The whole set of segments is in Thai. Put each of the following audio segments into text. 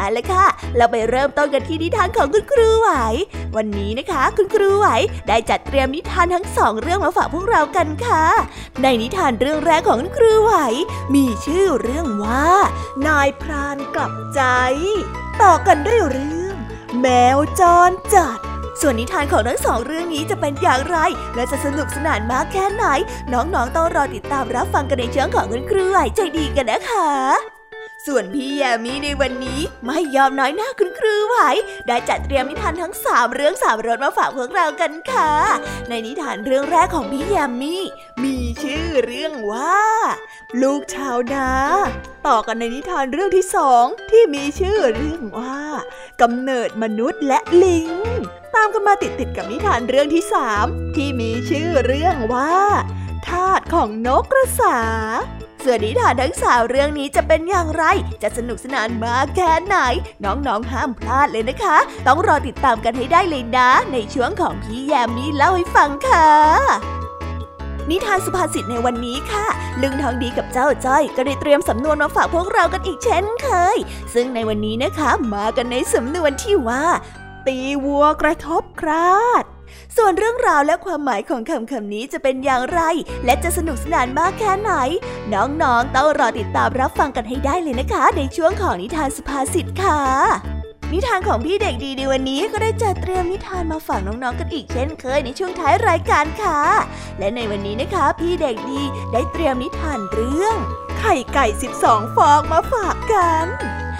เอาละค่ะ เราไปเริ่มต้นกันที่นิทานของคุณครูไหว วันนี้นะคะ คุณครูไหวได้จัดเตรียมนิทานทั้งสองเรื่องมาฝากพวกเรากันค่ะ ในนิทานเรื่องแรกของคุณครูไหว มีชื่อเรื่องว่า นายพรานกลับใจ ต่อกันด้วยเรื่อง แมวจรจัดส่วนนิทานของทั้งสองเรื่องนี้จะเป็นอย่างไร และจะสนุกสนานมากแค่ไหน น้องๆต้องรอติดตามรับฟังกันในช่องของคุณครูไหวใจดีกันนะคะ ส่วนพี่แยมี่ในวันนี้ไม่ยอมน้อยหน้าคุณครูไหว ได้จัดเตรียมนิทานทั้งสามเรื่องสามรสมาฝากพวกเรากันค่ะ ในนิทานเรื่องแรกของพี่แยมี่มีชื่อเรื่องว่า ลูกชาวนาต่อกันในนิทานเรื่องที่สองที่มีชื่อเรื่องว่ากำเนิดมนุษย์และลิง ตามกันมาติดติดกับนิทานเรื่องที่สามที่มีชื่อเรื่องว่า ทาสของนกกระสา ส่วนนิทานทั้งสาวเรื่องนี้จะเป็นอย่างไร จะสนุกสนานมากแค่ไหน น้องๆห้ามพลาดเลยนะคะ ต้องรอติดตามกันให้ได้เลยนะ ในช่วงของพี่แยมมี่เล่าให้ฟังค่ะนิทานสุภาษิตในวันนี้ค่ะลึงทองดีกับเจ้าจ้อยก็ได้เตรียมสำนวนมาฝากพวกเรากันอีกเช่นเคย ซึ่งในวันนี้นะคะ มากันในสำนวนที่ว่า ตีวัวกระทบคราด ส่วนเรื่องราวและความหมายของคำคำนี้จะเป็นอย่างไร และจะสนุกสนานมากแค่ไหน น้องๆต้องรอติดตามรับฟังกันให้ได้เลยนะคะ ในช่วงของนิทานสุภาษิตค่ะนิทานของพี่เด็กดีในวันนี้ก็ได้จัดเตรียมนิทานมาฝากน้องๆกันอีกเช่นเคยในช่วงท้ายรายการค่ะ และในวันนี้นะคะ พี่เด็กดีได้เตรียมนิทานเรื่อง ไข่ไก่ 12 ฟองมาฝากกัน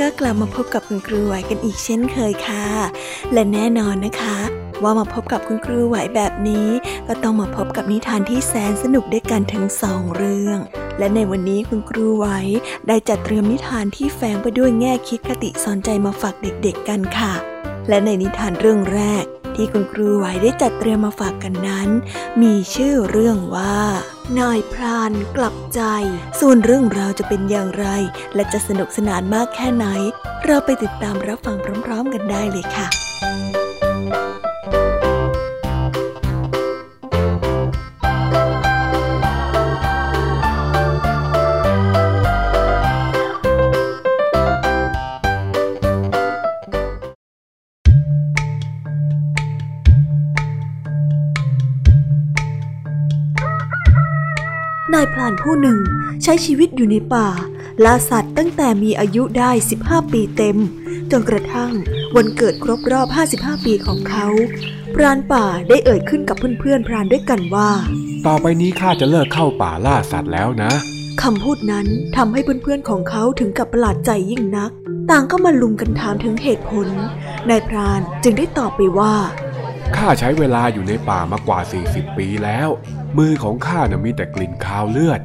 ก็กลับมาพบกับคุณครูไหวกันอีกเช่นเคยค่ะ และแน่นอนนะคะ ว่ามาพบกับคุณครูไหวแบบนี้ ก็ต้องมาพบกับนิทานที่แสนสนุกด้วยกันทั้งสองเรื่อง และในวันนี้คุณครูไหวได้จัดเตรียมนิทานที่แฝงไปด้วยแง่คิดคติสอนใจมาฝากเด็กๆกันค่ะ และในนิทานเรื่องแรก ที่คุณครูไว้ได้จัดเตรียมมาฝากกันนั้น มีชื่อเรื่องว่า นายพรานกลับใจ ส่วนเรื่องราวจะเป็นอย่างไร และจะสนุกสนานมากแค่ไหน เราไปติดตามรับฟังพร้อม ๆ กันได้เลยค่ะายพรานผู้หนึ่งใช้ชีวิตอยู่ในป่าล่าสัตว์ตั้งแต่มีอายุได้ 15 ปีเต็ม จนกระทั่งวันเกิดครบรอบ 55 ปีของเขา พรานป่าได้เอ่ยขึ้นกับเพื่อนๆพรานด้วยกันว่า ต่อไปนี้ข้าจะเลิกเข้าป่าล่าสัตว์แล้วนะคำพูดนั้นทำให้เพื่อนๆของเขาถึงกับประหลาดใจยิ่งนัก ต่างก็มาลุมกันถามถึงเหตุผล นายพรานจึงได้ตอบไปว่า ข้าใช้เวลาอยู่ในป่ามากว่า 40 ปีแล้ว มือของข้าน่ะมีแต่กลิ่นคาวเลือด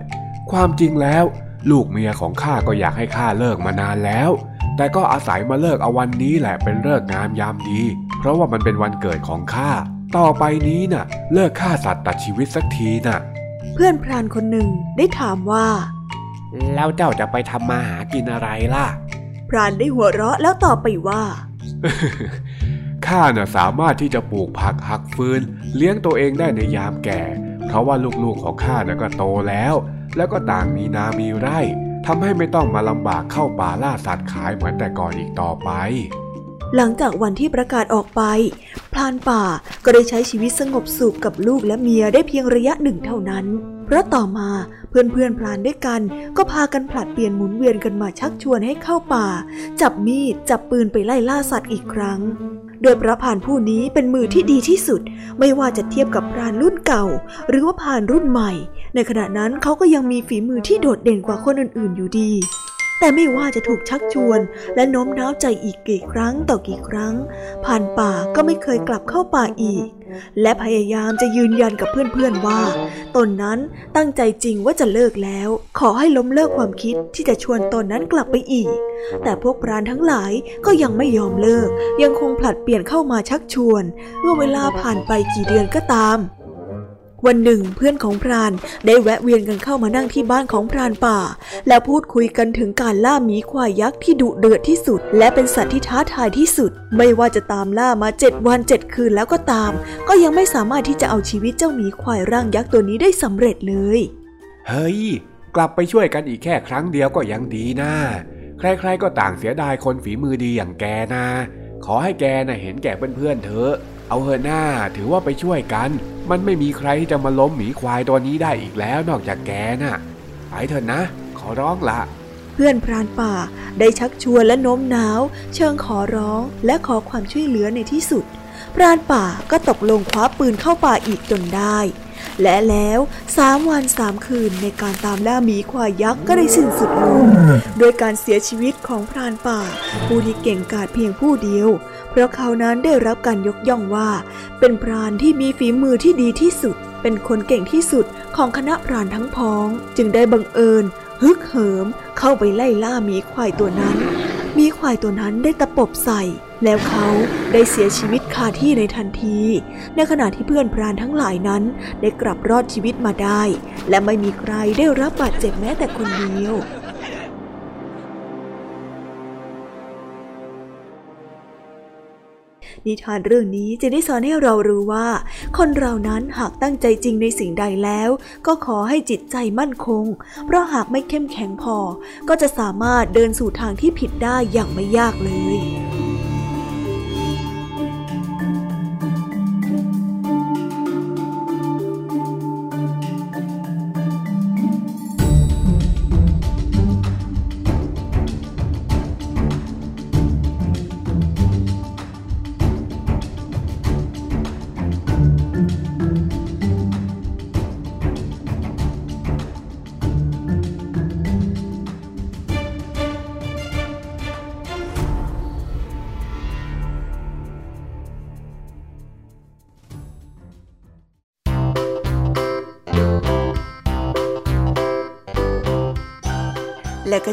ความจริงแล้ว ลูกเมียของข้าก็อยากให้ข้าเลิกมานานแล้ว แต่ก็อาศัยมาเลิกเอาวันนี้แหละเป็นเลิกงามยามดี เพราะว่ามันเป็นวันเกิดของข้า ต่อไปนี้น่ะ เลิกฆ่าสัตว์ตัดชีวิตสักทีน่ะ เพื่อนพรานคนหนึ่งได้ถามว่า แล้วเจ้าจะไปทำมาหากินอะไรล่ะ พรานได้หัวเราะแล้วตอบไปว่าข้าน่ะสามารถที่จะปลูกผักหักฟืน เลี้ยงตัวเองได้ในยามแก่ เพราะว่าลูกๆของข้าน่ะก็โตแล้ว แล้วก็ต่างมีนามีไร่ทำให้ไม่ต้องมาลำบากเข้าป่าล่าสัตว์ขายเหมือนแต่ก่อนอีกต่อไป หลังจากวันที่ประกาศออกไป พลานป่าก็ได้ใช้ชีวิตสงบสุขกับลูกและเมียได้เพียงระยะหนึ่งเท่านั้น เพราะต่อมาเพื่อนๆพลานด้วยกัน ก็พากันผลัดเปลี่ยนหมุนเวียนกันมาชักชวนให้เข้าป่า จับมีดจับปืนไปไล่ล่าสัตว์อีกครั้ง โดยพระพานผู้นี้เป็นมือที่ดีที่สุด ไม่ว่าจะเทียบกับพรานรุ่นเก่า หรือว่าพานรุ่นใหม่ ในขณะนั้นเขาก็ยังมีฝีมือที่โดดเด่นกว่าคนอื่นๆอยู่ดี แต่ไม่ว่าจะถูกชักชวนและโน้มน้าวใจอีกกี่ครั้งต่อกี่ครั้ง ผ่านป่าก็ไม่เคยกลับเข้าป่าอีก และพยายามจะยืนยันกับเพื่อนๆว่า ตนนั้นตั้งใจจริงว่าจะเลิกแล้ว ขอให้ล้มเลิกความคิดที่จะชวนตนนั้นกลับไปอีก แต่พวกพรานทั้งหลายก็ยังไม่ยอมเลิก ยังคงผลัดเปลี่ยนเข้ามาชักชวน เมื่อเวลาผ่านไปกี่เดือนก็ตาม วันหนึ่งเพื่อนของพรานได้แวะเวียนกันเข้ามานั่งที่บ้านของพรานป่า แล้วพูดคุยกันถึงการล่าหมีควายยักษ์ที่ดุเดือดที่สุด และเป็นสัตว์ที่ท้าทายที่สุด ไม่ว่าจะตามล่ามาเจ็ดวันเจ็ดคืนแล้วก็ตาม ก็ยังไม่สามารถที่จะเอาชีวิตเจ้าหมีควายร่างยักษ์ตัวนี้ได้สำเร็จเลย เฮ้ย กลับไปช่วยกันอีกแค่ครั้งเดียวก็ยังดีนะใครๆก็ต่างเสียดายคนฝีมือดีอย่างแกนะ ขอให้แกนะ่ะเห็นแก่เพื่อนๆเถอะเอาเถอะหน้าถือว่าไปช่วยกัน มันไม่มีใครที่จะมาล้มหมีควายตัวนี้ได้อีกแล้วนอกจากแกน่ะ ไปเถอะนะ ขอร้องละ เพื่อนพรานป่าได้ชักชวนและโน้มน้าว เชิงขอร้องและขอความช่วยเหลือในที่สุด พรานป่าก็ตกลงคว้าปืนเข้าป่าอีกจนได้ และแล้วสามวันสามคืนในการตามล่าหมีควายยักษ์ก็ได้สิ้นสุดลงโดยการเสียชีวิตของพรานป่า ผู้ที่เก่งกาจเพียงผู้เดียว เพราะเขานั้นได้รับการยกย่องว่า เป็นพรานที่มีฝีมือที่ดีที่สุด เป็นคนเก่งที่สุดของคณะพรานทั้งพ้อง จึงได้บังเอิญ ฮึกเหิม เข้าไปไล่ล่าหมีควายตัวนั้นมีควายตัวนั้นได้ตะปบใส่ แล้วเขาได้เสียชีวิตคาที่ในทันที ในขณะที่เพื่อนพรานทั้งหลายนั้น ได้กลับรอดชีวิตมาได้ และไม่มีใครได้รับบาดเจ็บแม้แต่คนเดียวนิทานเรื่องนี้จะได้สอนให้เรารู้ว่า คนเรานั้นหากตั้งใจจริงในสิ่งใดแล้ว ก็ขอให้จิตใจมั่นคง เพราะหากไม่เข้มแข็งพอ ก็จะสามารถเดินสู่ทางที่ผิดได้อย่างไม่ยากเลย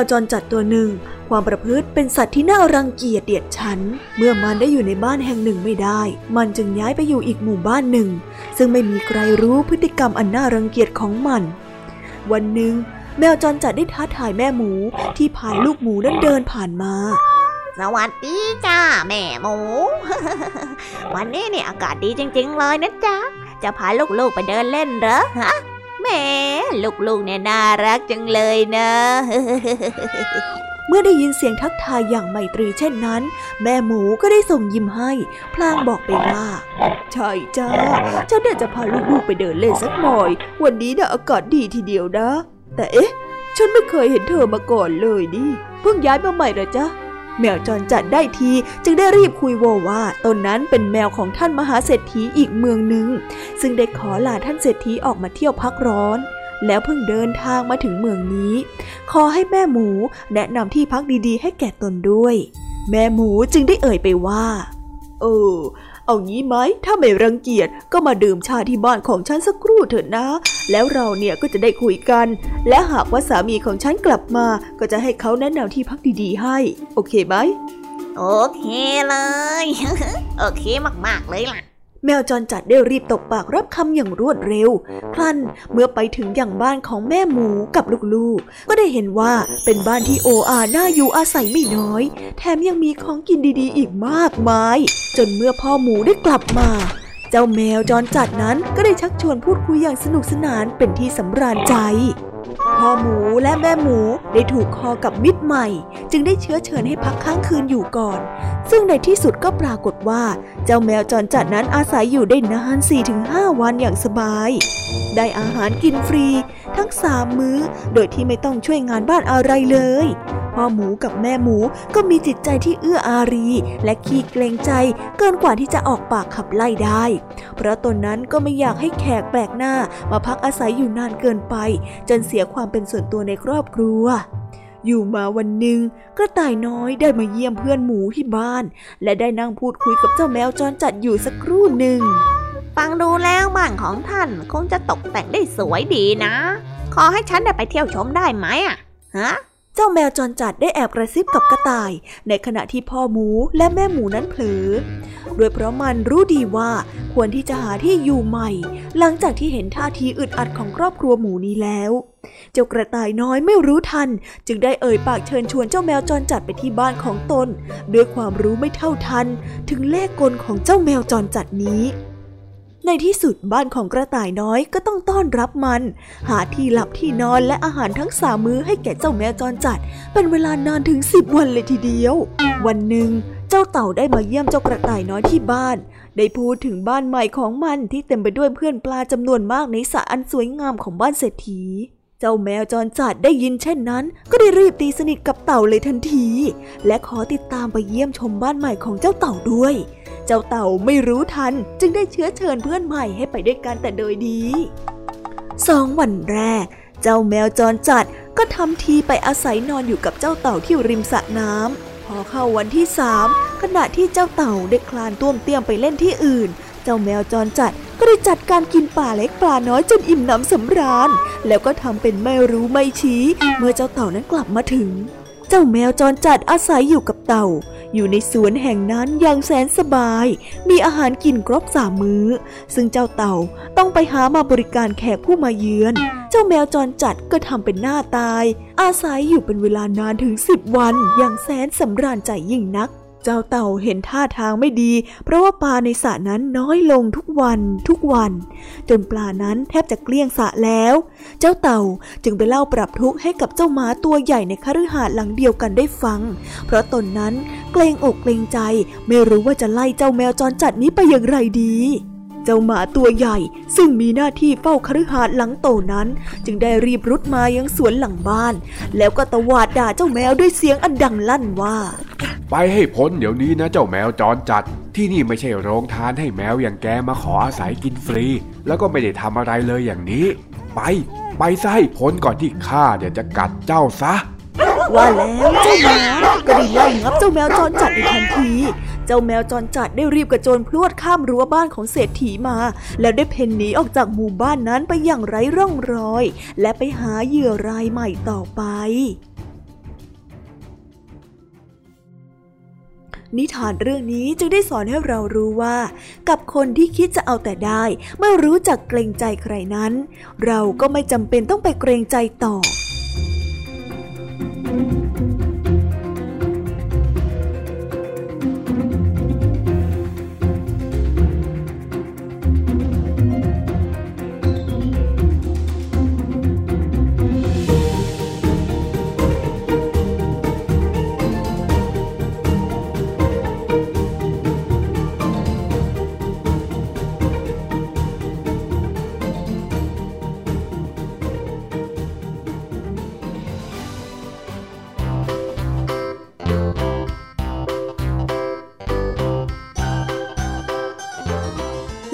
วจรจัดตัวหนึ่ง ความประพฤติเป็นสัตว์ที่น่ารังเกียจเดียดฉัน เมื่อมันได้อยู่ในบ้านแห่งหนึ่งไม่ได้ มันจึงย้ายไปอยู่อีกหมู่บ้านหนึ่ง ซึ่งไม่มีใครรู้พฤติกรรมอันน่ารังเกียจของมัน วันหนึ่ง แมวจรจัดได้ท้าทายแม่หมูที่พาลูกหมูนั้นเดินผ่านมาสวัสดีจ้าแม่หมู วันนี้เนี่ยอากาศดีจริง ๆ เลยนะจ๊ะ จะพาลูกๆไปเดินเล่นเหรอฮะ แม่ลูกๆเนี่ยน่ารักจังเลยนะ เมื่อได้ยินเสียงทักทายอย่างไมตรีเช่นนั้น แม่หมูก็ได้ส่งยิ้มให้ พลางบอกไปว่า ใช่จ้า ฉันน่าจะพาลูกๆไปเดินเล่นสักหน่อย วันนี้น่ะอากาศดีทีเดียวนะ แต่เอ๊ะ ฉันไม่เคยเห็นเธอมาก่อนเลยดิเพิ่งย้ายมาใหม่เหรอจ๊ะ แมวจรจัดได้ทีจึงได้รีบคุยโวว่าตนนั้นเป็นแมวของท่านมหาเศรษฐีอีกเมืองหนึ่ง ซึ่งได้ขอลาท่านเศรษฐีออกมาเที่ยวพักร้อน แล้วเพิ่งเดินทางมาถึงเมืองนี้ ขอให้แม่หมูแนะนำที่พักดีๆ ให้แก่ตนด้วย แม่หมูจึงได้เอ่ยไปว่า เออ เอางี้ไหมถ้าไม่รังเกียจก็มาดื่มชาที่บ้านของฉันสักครู่เถอะนะ แล้วเราเนี่ยก็จะได้คุยกัน และหากว่าสามีของฉันกลับมา ก็จะให้เขาแนะนำที่พักดีๆให้ โอเคไหมโอเคเลย โอเคมากๆเลยล่ะ แมวจรจัดได้รีบตกปากรับคำอย่างรวดเร็ว ครั้นเมื่อไปถึงอย่างบ้านของแม่หมูกับลูกๆ ก็ได้เห็นว่าเป็นบ้านที่โออาน่าอยู่อาศัยไม่น้อย แถมยังมีของกินดีๆ อีกมากมาย จนเมื่อพ่อหมูได้กลับมา เจ้าแมวจรจัดนั้นก็ได้ชักชวนพูดคุยอย่างสนุกสนานเป็นที่สำราญใจ พ่อหมูและแม่หมูได้ถูกคอกับมิตรใหม่ จึงได้เชื้อเชิญให้พักค้างคืนอยู่ก่อน ซึ่งในที่สุดก็ปรากฏว่า เจ้าแมวจรจัดนั้นอาศัยอยู่ได้นาน 4-5 วันอย่างสบาย ได้อาหารกินฟรี ทั้งสามมื้อ โดยที่ไม่ต้องช่วยงานบ้านอะไรเลย พ่อหมูกับแม่หมูก็มีจิตใจที่เอื้ออารี และขี้เกรงใจเกินกว่าที่จะออกปากขับไล่ได้ เพราะตนนั้นก็ไม่อยากให้แขกแปลกหน้ามาพักอาศัยอยู่นานเกินไป จนเสียความเป็นส่วนตัวในครอบครัวอยู่มาวันหนึ่งกระต่ายน้อยได้มาเยี่ยมเพื่อนหมูที่บ้าน และได้นั่งพูดคุยกับเจ้าแมวจรจัดอยู่สักครู่หนึ่ง ฟังดูแล้วบ้านของท่านคงจะตกแต่งได้สวยดีนะ ขอให้ฉันได้ไปเที่ยวชมได้ไหมอะ ฮะ เจ้าแมวจรจัดได้แอบกระซิบกับกระต่าย ในขณะที่พ่อหมูและแม่หมูนั้นเผลอโดยเพราะมันรู้ดีว่าควรที่จะหาที่อยู่ใหม่ หลังจากที่เห็นท่าทีอึดอัดของครอบครัวหมูนี้แล้ว เจ้ากระต่ายน้อยไม่รู้ทัน จึงได้เอ่ยปากเชิญชวนเจ้าแมวจรจัดไปที่บ้านของตน ด้วยความรู้ไม่เท่าทัน ถึงเลขกลของเจ้าแมวจรจัดนี้ ในที่สุดบ้านของกระต่ายน้อยก็ต้องต้อนรับมัน หาที่หลับที่นอนและอาหารทั้งสามมื้อให้แก่เจ้าแมวจรจัด เป็นเวลานานถึงสิบวันเลยทีเดียว วันหนึ่ง เจ้าเต่าได้มาเยี่ยมเจ้ากระต่ายน้อยที่บ้าน ได้พูดถึงบ้านใหม่ของมันที่เต็มไปด้วยเพื่อนปลาจำนวนมากในสระอันสวยงามของบ้านเศรษฐีเจ้าแมวจรจัดได้ยินเช่นนั้น ก็ได้รีบตีสนิทกับเต่าเลยทันที และขอติดตามไปเยี่ยมชมบ้านใหม่ของเจ้าเต่าด้วย เจ้าเต่าไม่รู้ทัน จึงได้เชื้อเชิญเพื่อนใหม่ให้ไปด้วยกันแต่โดยดีสองวันแรก เจ้าแมวจรจัดก็ทำทีไปอาศัยนอนอยู่กับเจ้าเต่าที่ริมสระน้ำพอเข้าวันที่สามขณะที่เจ้าเต่าได้คลานต้วมเตี้ยมไปเล่นที่อื่น เจ้าแมวจรจัดก็ได้จัดการกินปลาเล็กปลาน้อยจนอิ่มหนำสำราญ แล้วก็ทำเป็นไม่รู้ไม่ชี้ เมื่อเจ้าเต่านั้นกลับมาถึง เจ้าแมวจรจัดอาศัยอยู่กับเต่า อยู่ในสวนแห่งนั้นอย่างแสนสบาย มีอาหารกินครบสามมื้อ ซึ่งเจ้าเต่าต้องไปหามาบริการแขกผู้มาเยือน เจ้าแมวจรจัดก็ทำเป็นหน้าตาย อาศัยอยู่เป็นเวลานานถึงสิบวันอย่างแสนสำราญใจยิ่งนัก เจ้าเต่าเห็นท่าทางไม่ดี เพราะว่าปลาในสระนั้นน้อยลงทุกวันทุกวัน จนปลานั้นแทบจะเกลี้ยงสระแล้ว เจ้าเต่าจึงไปเล่าปรับทุกข์ให้กับเจ้าหมาตัวใหญ่ในคฤหาสน์หลังเดียวกันได้ฟัง เพราะตนนั้นเกรงอกเกรงใจ ไม่รู้ว่าจะไล่เจ้าแมวจรจัดนี้ไปอย่างไรดี เจ้าหมาตัวใหญ่ ซึ่งมีหน้าที่เฝ้าคฤหาสน์หลังโตนั้น จึงได้รีบรุดมายังสวนหลังบ้าน แล้วก็ตะวาดด่าเจ้าแมวด้วยเสียงอันดังลั่นว่า ไปให้พ้นเดี๋ยวนี้นะเจ้าแมวจรจัด ที่นี่ไม่ใช่โรงทานให้แมวอย่างแกมาขออาศัยกินฟรี แล้วก็ไม่ได้ทำอะไรเลยอย่างนี้ ไป ไปซะให้พ้นก่อนที่ข้าเดี๋ยวจะกัดเจ้าซะว่าแล้วเจ้าหมาก็ได้ไล่งับเจ้าแมวจรจัดในทันที เจ้าแมวจรจัดได้รีบกระโจนพลวดข้ามรั้วบ้านของเศรษฐีมา แล้วได้เพ่นหนีออกจากหมู่บ้านนั้นไปอย่างไร้ร่องรอย และไปหาเหยื่อรายใหม่ต่อไปนิทานเรื่องนี้จึงได้สอนให้เรารู้ว่า กับคนที่คิดจะเอาแต่ได้ไม่รู้จักเกรงใจใครนั้น เราก็ไม่จำเป็นต้องไปเกรงใจต่อ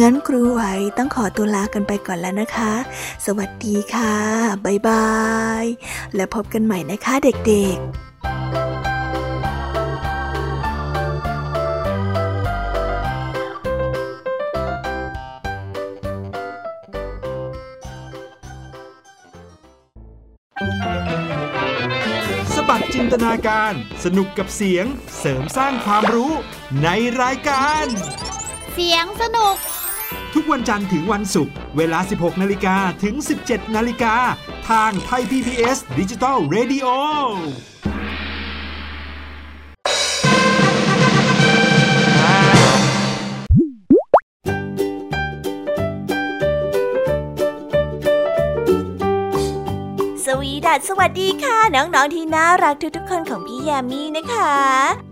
งั้นครูไหวต้องขอตัวลากันไปก่อนแล้วนะคะ สวัสดีค่ะบ๊ายบาย และพบกันใหม่นะคะเด็กๆสบัดจินตนาการสนุกกับเสียงเสริมสร้างความรู้ในรายการ เสียงสนุก ทุกวันจันทร์ถึงวันศุกร์เวลา 16 นาฬิกาถึง 17 นาฬิกา ทางไทย PPS ดิจิตอล Radio สวีดัสสวัสดีค่ะ น้อง ๆ ที่น่ารักทุกๆคนของพี่ยามีนะคะ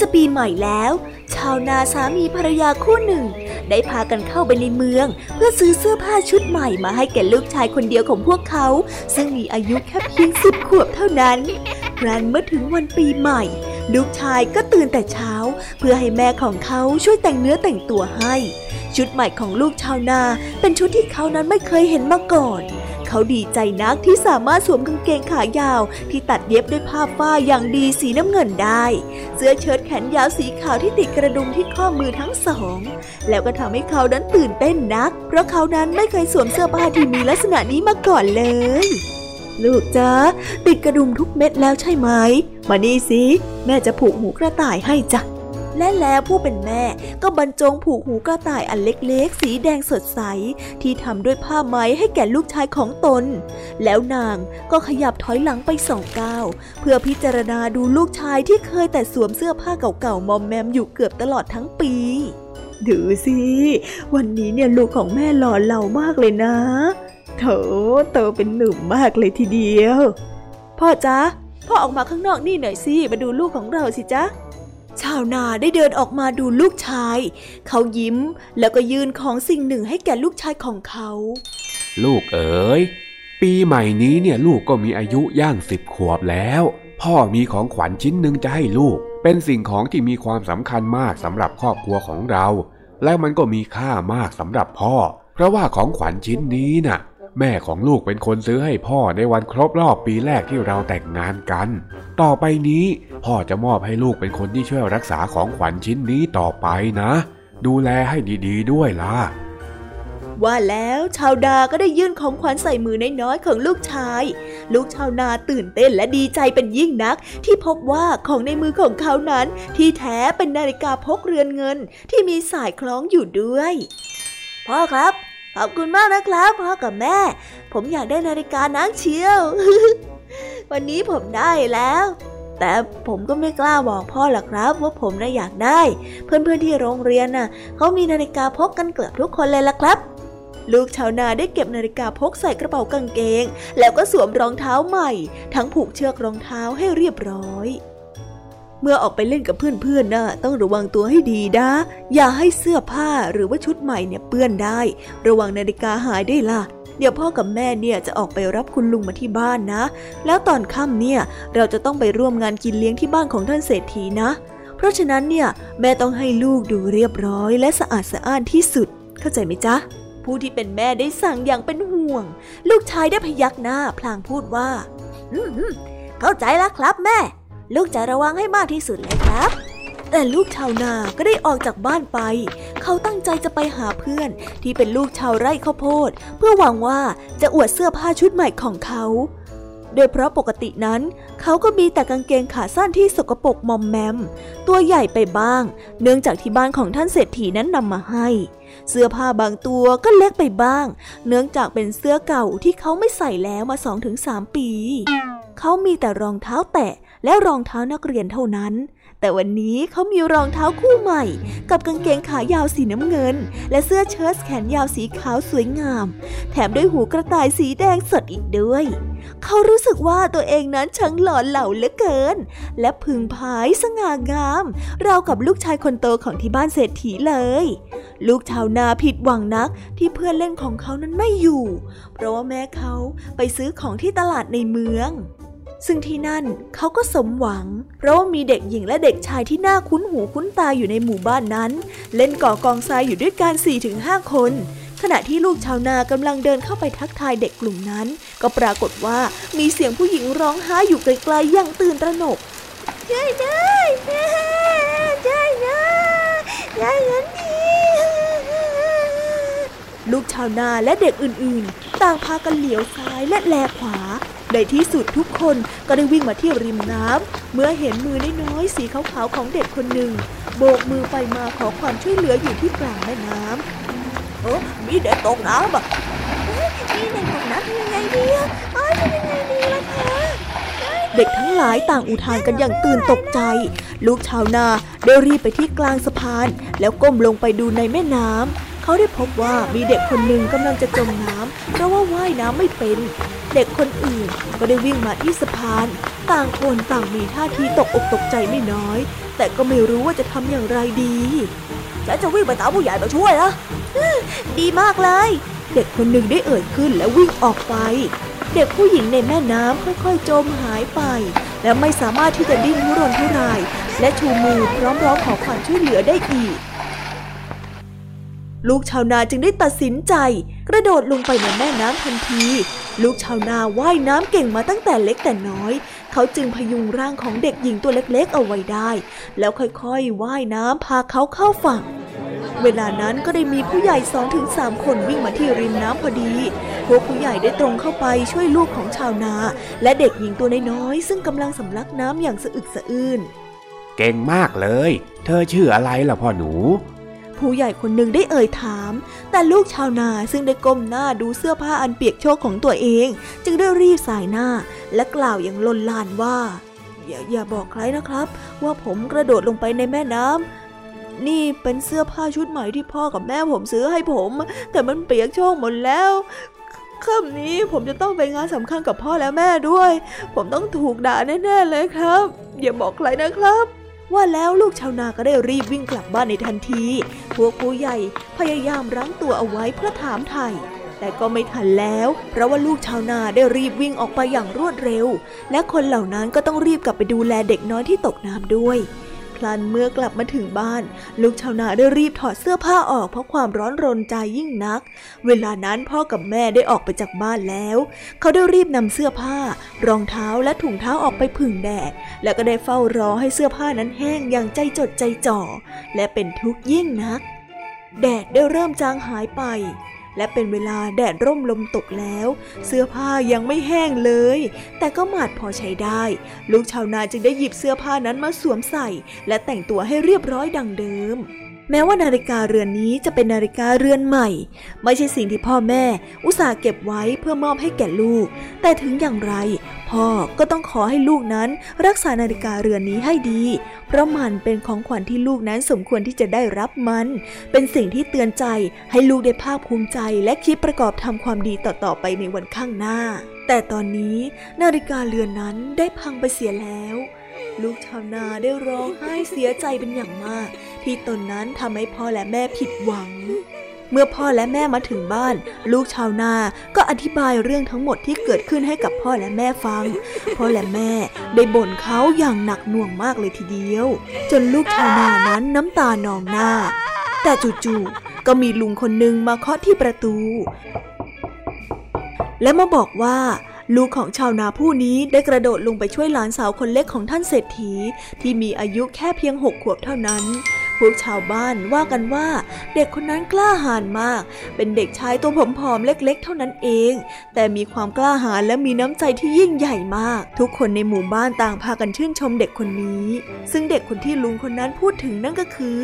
จะปีใหม่แล้ว ชาวนาสามีภรรยาคู่หนึ่ง ได้พากันเข้าไปในเมือง เพื่อซื้อเสื้อผ้าชุดใหม่มาให้แก่ลูกชายคนเดียวของพวกเขา ซึ่งมีอายุแค่เพียงสิบขวบเท่านั้นครั้นเมื่อถึงวันปีใหม่ ลูกชายก็ตื่นแต่เช้า เพื่อให้แม่ของเขาช่วยแต่งเนื้อแต่งตัวให้ ชุดใหม่ของลูกชาวนา เป็นชุดที่เขานั้นไม่เคยเห็นมาก่อน เขาดีใจนักที่สามารถสวมกางเกงขายาว ที่ตัดเย็บด้วยผ้าฝ้ายอย่างดีสีน้ำเงินได้ เสื้อเชิ้ตแขนยาวสีขาวที่ติดกระดุมที่ข้อมือทั้งสอง แล้วก็ทำให้เขานั้นตื่นเต้นนัก เพราะเขานั้นไม่เคยสวมเสื้อผ้าที่มีลักษณะนี้มาก่อนเลยลูกจ้าติดกระดุมทุกเม็ดแล้วใช่ไหม มานี่สิ แม่จะผูกหูกระต่ายให้จ้ะ และแล้วผู้เป็นแม่ก็บรรจงผูกหูกระต่ายอันเล็กๆ สีแดงสดใส ที่ทำด้วยผ้าไหมให้แก่ลูกชายของตน แล้วนางก็ขยับถอยหลังไปสองก้าวเพื่อพิจารณาดูลูกชายที่เคยแต่สวมเสื้อผ้าเก่าๆมอมแมมอยู่เกือบตลอดทั้งปีดูสิ วันนี้เนี่ยลูกของแม่หล่อเหลามากเลยนะโถโตเป็นหนุ่มมากเลยทีเดียว พ่อจ๊ะ พ่อออกมาข้างนอกนี่หน่อยสิ มาดูลูกของเราสิจ๊ะ ชาวนาได้เดินออกมาดูลูกชาย เขายิ้มแล้วก็ยื่นของสิ่งหนึ่งให้แก่ลูกชายของเขา ลูกเอ๋ย ปีใหม่นี้เนี่ยลูกก็มีอายุย่างสิบขวบแล้ว พ่อมีของขวัญชิ้นหนึ่งจะให้ลูก เป็นสิ่งของที่มีความสำคัญมากสำหรับครอบครัวของเรา และมันก็มีค่ามากสำหรับพ่อ เพราะว่าของขวัญชิ้นนี้น่ะ แม่ของลูกเป็นคนซื้อให้พ่อในวันครบรอบปีแรกที่เราแต่งงานกัน ต่อไปนี้พ่อจะมอบให้ลูกเป็นคนที่ช่วยรักษาของขวัญชิ้นนี้ต่อไปนะ ดูแลให้ดีๆด้วยล่ะ ว่าแล้วชาวดาก็ได้ยื่นของขวัญใส่มือน้อยๆของลูกชาย ลูกชาวนาตื่นเต้นและดีใจเป็นยิ่งนัก ที่พบว่าของในมือของเขานั้น ที่แท้เป็นนาฬิกาพกเรือนเงินที่มีสายคล้องอยู่ด้วย พ่อครับ ขอบคุณมากนะครับพ่อกับแม่ ผมอยากได้นาฬิกานักเชียว วันนี้ผมได้แล้ว แต่ผมก็ไม่กล้าบอกพ่อหรอกครับว่าผมน่ะอยากได้ เพื่อนๆที่โรงเรียนน่ะเขามีนาฬิกาพกกันเกือบทุกคนเลยล่ะครับลูกชาวนาได้เก็บนาฬิกาพกใส่กระเป๋ากางเกง แล้วก็สวมรองเท้าใหม่ ทั้งผูกเชือกรองเท้าให้เรียบร้อย เมื่อออกไปเล่นกับเพื่อนๆน่ะต้องระวังตัวให้ดีนะ อย่าให้เสื้อผ้าหรือว่าชุดใหม่เนี่ยเปื้อนได้ ระวังนาฬิกาหายได้ล่ะ เดี๋ยวพ่อกับแม่เนี่ยจะออกไปรับคุณลุงมาที่บ้านนะ แล้วตอนค่ำเนี่ยเราจะต้องไปร่วมงานกินเลี้ยงที่บ้านของท่านเศรษฐีนะ เพราะฉะนั้นเนี่ยแม่ต้องให้ลูกดูเรียบร้อยและสะอาดสะอ้านที่สุด เข้าใจไหมจ๊ะ ผู้ที่เป็นแม่ได้สั่งอย่างเป็นห่วง ลูกชายได้พยักหน้า พลางพูดว่า อืมเข้าใจแล้วครับแม่ ลูกจะระวังให้มากที่สุดเลยครับ แต่ลูกชาวนาก็ได้ออกจากบ้านไป เขาตั้งใจจะไปหาเพื่อน ที่เป็นลูกชาวไร่ข้าวโพด เพื่อหวังว่าจะอวดเสื้อผ้าชุดใหม่ของเขาโดยเพราะปกตินั้น เขาก็มีแต่กางเกงขาสั้นที่สกปรกมอมแมม ตัวใหญ่ไปบ้าง เนื่องจากที่บ้านของท่านเศรษฐีนั้นนำมาให้ เสื้อผ้าบางตัวก็เล็กไปบ้าง เนื่องจากเป็นเสื้อเก่าที่เขาไม่ใส่แล้วมา 2-3 ปี เขามีแต่รองเท้าแตะ และรองเท้านักเรียนเท่านั้น แต่วันนี้เขามีรองเท้าคู่ใหม่ กับกางเกงขายาวสีน้ำเงิน และเสื้อเชิ้ตแขนยาวสีขาวสวยงาม แถมด้วยหูกระต่ายสีแดงสดอีกด้วย เขารู้สึกว่าตัวเองนั้นช่างหล่อเหลาเหลือเกิน และพึงพายสง่างาม ราวกับลูกชายคนโตของที่บ้านเศรษฐีเลย ลูกชาวนาผิดหวังนักที่เพื่อนเล่นของเขานั้นไม่อยู่ เพราะว่าแม่เขาไปซื้อของที่ตลาดในเมือง ซึ่งที่นั่นเขาก็สมหวัง เพราะว่ามีเด็กหญิงและเด็กชายที่น่าคุ้นหูคุ้นตาอยู่ในหมู่บ้านนั้น เล่นก่อกองทรายอยู่ด้วยกัน4-5คน ขณะที่ลูกชาวนากำลังเดินเข้าไปทักทายเด็กกลุ่มนั้น ก็ปรากฏว่ามีเสียงผู้หญิงร้องไห้อยู่ไกลๆอย่างตื่นตระหนกช่วยด้วยช่วยด้วยช่วยฉันทีลูกชาวนาและเด็กอื่นๆ ต่างพากันเหลียวซ้ายและแลขวา ในที่สุดทุกคนก็ได้วิ่งมาที่ริมน้ำเมื่อเห็นมือน้อยๆสีขาวๆของเด็กคนหนึ่ง โบกมือไปมาขอความช่วยเหลืออยู่ที่กลางแม่น้ำเออมีเด็กตกน้ำอะมีเด็กตกน้ำทำยังไงดีอะเอ้ยทำยังไงดีล่ะคะเด็กทั้งหลายต่างอุทานกันอย่างตื่นตกใจ ลูกชาวนาได้รีบไปที่กลางสะพาน แล้วก้มลงไปดูในแม่น้ำ เขาได้พบว่ามีเด็กคนหนึ่งกำลังจะจมน้ำเพราะว่าว่ายน้ำไม่เป็น เด็กคนอื่นก็ได้วิ่งมาที่สะพาน ต่างคนต่างมีท่าทีตกอกตกใจไม่น้อย แต่ก็ไม่รู้ว่าจะทำอย่างไรดีฉันจะวิ่งไปตามผู้ใหญ่มาช่วยนะดีมากเลย เด็กคนหนึ่งได้เอ่ยขึ้นและวิ่งออกไป เด็กผู้หญิงในแม่น้ำค่อยๆจมหายไป และไม่สามารถที่จะดิ้นทุรนทุราย และชูมือพร้อมร้องขอความช่วยเหลือได้อีก ลูกชาวนาจึงได้ตัดสินใจ กระโดดลงไปในแม่น้ำทันที ลูกชาวนาว่ายน้ำเก่งมาตั้งแต่เล็กแต่น้อย เขาจึงพยุงร่างของเด็กหญิงตัวเล็กๆเอาไว้ได้ แล้วค่อยๆว่ายน้ำพาเขาเข้าฝั่ง เวลานั้นก็ได้มีผู้ใหญ่สองถึงสามคนวิ่งมาที่ริมน้ำพอดี พวกผู้ใหญ่ได้ตรงเข้าไปช่วยลูกของชาวนา และเด็กหญิงตัวน้อยๆซึ่งกำลังสำลักน้ำอย่างสะอึกสะอื้นเก่งมากเลย เธอชื่ออะไรล่ะพ่อหนู ผู้ใหญ่คนหนึ่งได้เอ่ยถาม แต่ลูกชาวนาซึ่งได้ก้มหน้าดูเสื้อผ้าอันเปียกโชกของตัวเอง จึงได้รีบสายหน้าและกล่าวอย่างลนลานว่า อย่าอย่าบอกใครนะครับ ว่าผมกระโดดลงไปในแม่น้ำนี่เป็นเสื้อผ้าชุดใหม่ที่พ่อกับแม่ผมซื้อให้ผม แต่มันเปียกโชกหมดแล้วค่ำนี้ผมจะต้องไปงานสำคัญกับพ่อและแม่ด้วย ผมต้องถูกด่าแน่ๆเลยครับ อย่าบอกใครนะครับ ว่าแล้วลูกชาวนาก็ได้รีบวิ่งกลับบ้านในทันที พวกผู้ใหญ่พยายามรั้งตัวเอาไว้เพื่อถามไถ่แต่ก็ไม่ทันแล้ว เพราะว่าลูกชาวนาได้รีบวิ่งออกไปอย่างรวดเร็ว และคนเหล่านั้นก็ต้องรีบกลับไปดูแลเด็กน้อยที่ตกน้ำด้วย พลันเมื่อกลับมาถึงบ้าน ลูกชาวนาได้รีบถอดเสื้อผ้าออกเพราะความร้อนรนใจยิ่งนัก เวลานั้นพ่อกับแม่ได้ออกไปจากบ้านแล้ว เขาได้รีบนำเสื้อผ้า รองเท้าและถุงเท้าออกไปผึ่งแดด แล้วก็ได้เฝ้ารอให้เสื้อผ้านั้นแห้งอย่างใจจดใจจ่อ และเป็นทุกข์ยิ่งนัก แดดได้เริ่มจางหายไป และเป็นเวลาแดดร่มลมตกแล้ว เสื้อผ้ายังไม่แห้งเลย แต่ก็หมาดพอใช้ได้ ลูกชาวนาจึงได้หยิบเสื้อผ้านั้นมาสวมใส่ และแต่งตัวให้เรียบร้อยดังเดิม แม้ว่านาฬิกาเรือนนี้จะเป็นนาฬิกาเรือนใหม่ ไม่ใช่สิ่งที่พ่อแม่ อุตส่าห์เก็บไว้เพื่อมอบให้แก่ลูก แต่ถึงอย่างไร พ่อก็ต้องขอให้ลูกนั้นรักษานาฬิกาเรือนนี้ให้ดี เพราะมันเป็นของขวัญที่ลูกนั้นสมควรที่จะได้รับมัน เป็นสิ่งที่เตือนใจให้ลูกได้ภาคภูมิใจ และคิดประกอบทำความดีต่อๆไปในวันข้างหน้า แต่ตอนนี้นาฬิกาเรือนนั้นได้พังไปเสียแล้ว ลูกชาวนาได้ร้องไห้เสียใจเป็นอย่างมาก ที่ตนนั้นทำให้พ่อและแม่ผิดหวัง เมื่อพ่อและแม่มาถึงบ้าน ลูกชาวนาก็อธิบายเรื่องทั้งหมดที่เกิดขึ้นให้กับพ่อและแม่ฟัง พ่อและแม่ได้บ่นเขาอย่างหนักหน่วงมากเลยทีเดียว จนลูกชาวนานั้นน้ำตานองหน้า แต่จู่ๆก็มีลุงคนหนึ่งมาเคาะที่ประตู และมาบอกว่า ลูกของชาวนาผู้นี้ได้กระโดดลงไปช่วยหลานสาวคนเล็กของท่านเศรษฐี ที่มีอายุแค่เพียงหกขวบเท่านั้น พวกชาวบ้านว่ากันว่า เด็กคนนั้นกล้าหาญมาก เป็นเด็กชายตัวผอมๆเล็กๆ เท่านั้นเอง แต่มีความกล้าหาญและมีน้ำใจที่ยิ่งใหญ่มาก ทุกคนในหมู่บ้านต่างพากันชื่นชมเด็กคนนี้ ซึ่งเด็กคนที่ลุงคนนั้นพูดถึงนั่นก็คือ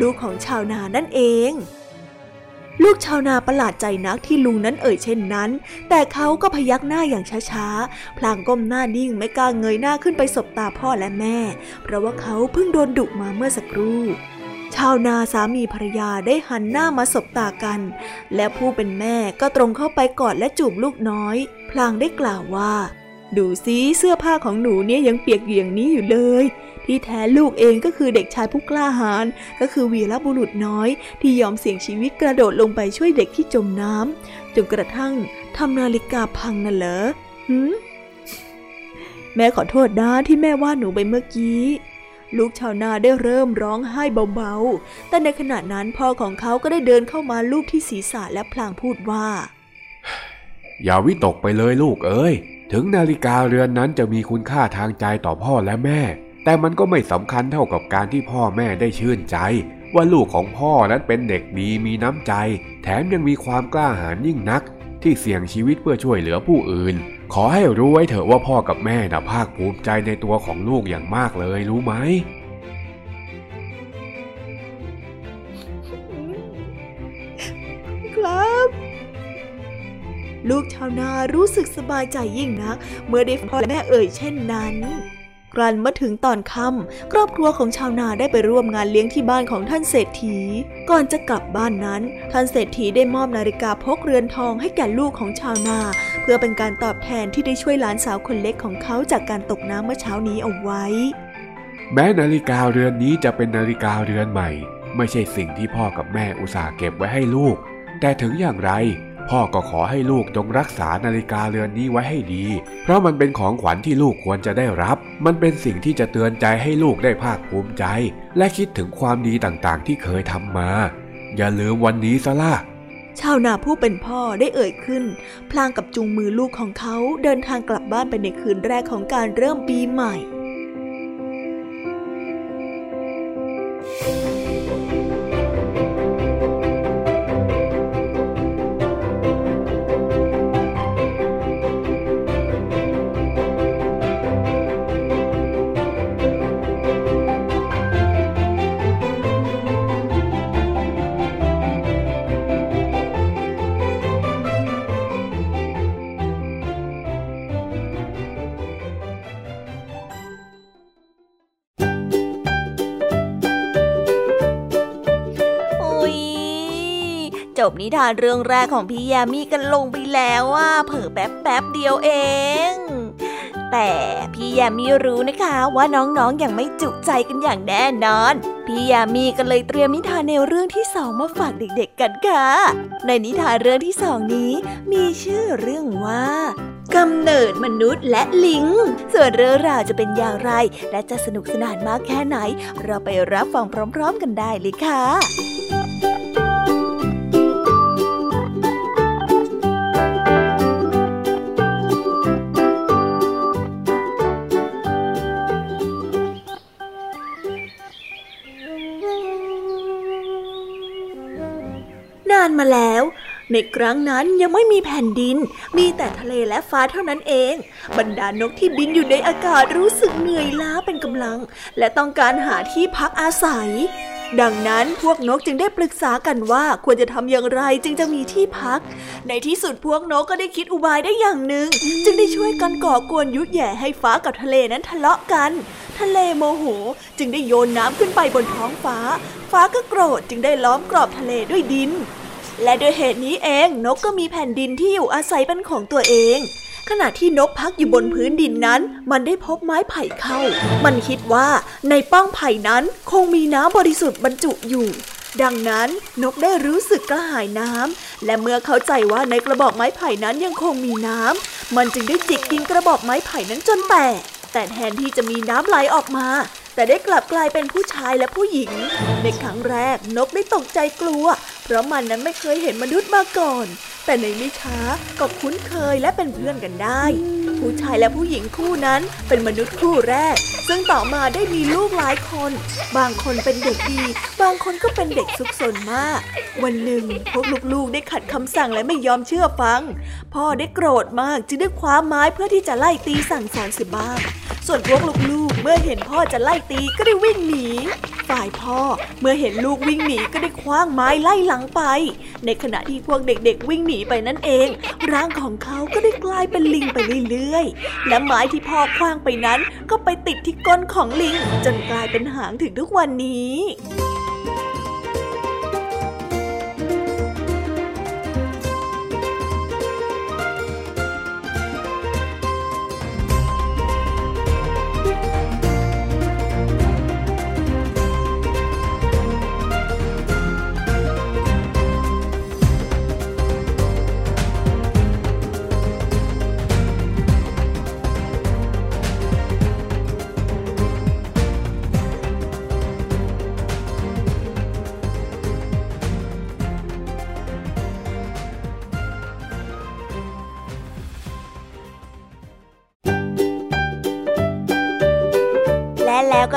ลูกของชาวนานั่นเอง ลูกชาวนาประหลาดใจนักที่ลุงนั้นเอ่ยเช่นนั้น แต่เขาก็พยักหน้าอย่างช้าๆ พลางก้มหน้านิ่งไม่กล้าเงยหน้าขึ้นไปสบตาพ่อและแม่ เพราะว่าเขาเพิ่งโดนดุมาเมื่อสักครู่ชาวนาสามีภรรยาได้หันหน้ามาสบตากัน และผู้เป็นแม่ก็ตรงเข้าไปกอดและจูบลูกน้อย พลางได้กล่าวว่า ดูซิเสื้อผ้าของหนูเนี่ยยังเปียกอย่างนี้อยู่เลย ที่แท้ลูกเองก็คือเด็กชายผู้กล้าหาญก็คือวีรบุรุษน้อย ที่ยอมเสี่ยงชีวิตกระโดดลงไปช่วยเด็กที่จมน้ำจนกระทั่งทำนาฬิกาพังน่ะเหรอหืมแม่ขอโทษนะที่แม่ว่าหนูไปเมื่อกี้ลูกชาวนาได้เริ่มร้องไห้เบาๆ แต่ในขณะนั้นพ่อของเขาก็ได้เดินเข้ามาลูบที่ศีรษะและพลางพูดว่า อย่าวิตกไปเลยลูกเอ้ย ถึงนาฬิกาเรือนนั้นจะมีคุณค่าทางใจต่อพ่อและแม่ แต่มันก็ไม่สำคัญเท่ากับการที่พ่อแม่ได้ชื่นใจ ว่าลูกของพ่อนั้นเป็นเด็กดีมีน้ำใจ แถมยังมีความกล้าหาญยิ่งนัก ที่เสี่ยงชีวิตเพื่อช่วยเหลือผู้อื่น ขอให้รู้ไว้เถอะว่าพ่อกับแม่น่ะภาคภูมิใจในตัวของลูกอย่างมากเลยรู้ไหม ลูกชาวนารู้สึกสบายใจยิ่งนัก เมื่อได้พ่อและแม่เอ่ยเช่นนั้นครั้นมาถึงตอนค่ำครอบครัวของชาวนาได้ไปร่วมงานเลี้ยงที่บ้านของท่านเศรษฐี ก่อนจะกลับบ้านนั้น ท่านเศรษฐีได้มอบนาฬิกาพกเรือนทองให้แก่ลูกของชาวนา เพื่อเป็นการตอบแทนที่ได้ช่วยหลานสาวคนเล็กของเขาจากการตกน้ำเมื่อเช้านี้เอาไว้ แม้นาฬิกาเรือนนี้จะเป็นนาฬิกาเรือนใหม่ ไม่ใช่สิ่งที่พ่อกับแม่อุตส่าห์เก็บไว้ให้ลูก แต่ถึงอย่างไร พ่อก็ขอให้ลูกจงรักษานาฬิกาเรือนนี้ไว้ให้ดี เพราะมันเป็นของขวัญที่ลูกควรจะได้รับ มันเป็นสิ่งที่จะเตือนใจให้ลูกได้ภาคภูมิใจ และคิดถึงความดีต่างๆ ที่เคยทำมา อย่าลืมวันนี้ซะล่ะชาวนาผู้เป็นพ่อได้เอ่ยขึ้น พลางกับจุงมือลูกของเขาเดินทางกลับบ้านไปในคืนแรกของการเริ่มปีใหม่ จบนิทานเรื่องแรกของพี่ยามีกันลงไปแล้วว่าเผิ่แป๊บแป๊บเดียวเอง แต่พี่ยามีรู้นะคะว่าน้องๆออย่างไม่จุใจกันอย่างแน่นอน พี่ยามีก็เลยเตรียมนิทานแนวเรื่องที่สองมาฝากเด็กๆกันค่ะ ในนิทานเรื่องที่สองนี้ มีชื่อเรื่องว่ากำเนิดมนุษย์และลิง ส่วนเรื่องราวจะเป็นอย่างไร และจะสนุกสนานมากแค่ไหน เราไปรับฟังพร้อม ๆ กันได้เลยค่ะานมาแล้ว ในครั้งนั้นยังไม่มีแผ่นดิน มีแต่ทะเลและฟ้าเท่านั้นเอง บรรดานกที่บินอยู่ในอากาศรู้สึกเหนื่อยล้าเป็นกำลัง และต้องการหาที่พักอาศัย ดังนั้นพวกนกจึงได้ปรึกษากันว่าควรจะทำอย่างไรจึงจะมีที่พัก ในที่สุดพวกนกก็ได้คิดอุบายได้อย่างหนึ่ง จึงได้ช่วยกันก่อกวนยุแย่ให้ฟ้ากับทะเลนั้นทะเลาะกันทะเลโมโหจึงได้โยนน้ำขึ้นไปบนท้องฟ้า ฟ้าก็โกรธจึงได้ล้อมกรอบทะเลด้วยดิน และด้วยเหตุนี้เองนกก็มีแผ่นดินที่อยู่อาศัยเป็นของตัวเอง ขณะที่นกพักอยู่บนพื้นดินนั้น มันได้พบไม้ไผ่เข้า มันคิดว่าในป้องไผ่นั้นคงมีน้ำบริสุทธิ์บรรจุอยู่ ดังนั้นนกได้รู้สึกกระหายน้ำและเมื่อเข้าใจว่าในกระบอกไม้ไผ่นั้นยังคงมีน้ำมันจึงได้จิกกินกระบอกไม้ไผ่นั้นจนแตกแต่แทนที่จะมีน้ำไหลออกมา แต่ได้กลับกลายเป็นผู้ชายและผู้หญิง ในครั้งแรกนกได้ตกใจกลัว เพราะมันนั้นไม่เคยเห็นมนุษย์มาก่อน แต่ในไม่ช้าก็คุ้นเคยและเป็นเพื่อนกันได้ ผู้ชายและผู้หญิงคู่นั้นเป็นมนุษย์คู่แรก ซึ่งต่อมาได้มีลูกหลายคน บางคนเป็นเด็กดี บางคนก็เป็นเด็กซุกซนมาก วันหนึ่งพวกลูกๆได้ขัดคำสั่งและไม่ยอมเชื่อฟัง พ่อได้โกรธมากจึงได้คว้าไม้เพื่อที่จะไล่ตีสั่งสอนสิบ้าง ส่วนพวกลูกๆ เมื่อเห็นพ่อจะไล่ตีก็ได้วิ่งหนีฝ่ายพ่อเมื่อเห็นลูกวิ่งหนีก็ได้คว้างไม้ไล่หลังไป ในขณะที่พวกเด็กๆวิ่งหนีไปนั่นเอง ร่างของเขาก็ได้กลายเป็นลิงไปเรื่อยๆ และไม้ที่พ่อคว้างไปนั้นก็ไปติดที่ก้นของลิง จนกลายเป็นหางถึงทุกวันนี้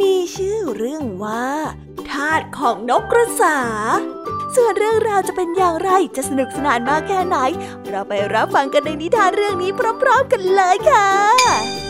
มีชื่อเรื่องว่าทาตของนกกระสา ส่วนเรื่องราวจะเป็นอย่างไรจะสนุกสนานมากแค่ไหน เราไปรับฟังกันในนิทานเรื่องนี้พร้อมๆกันเลยค่ะ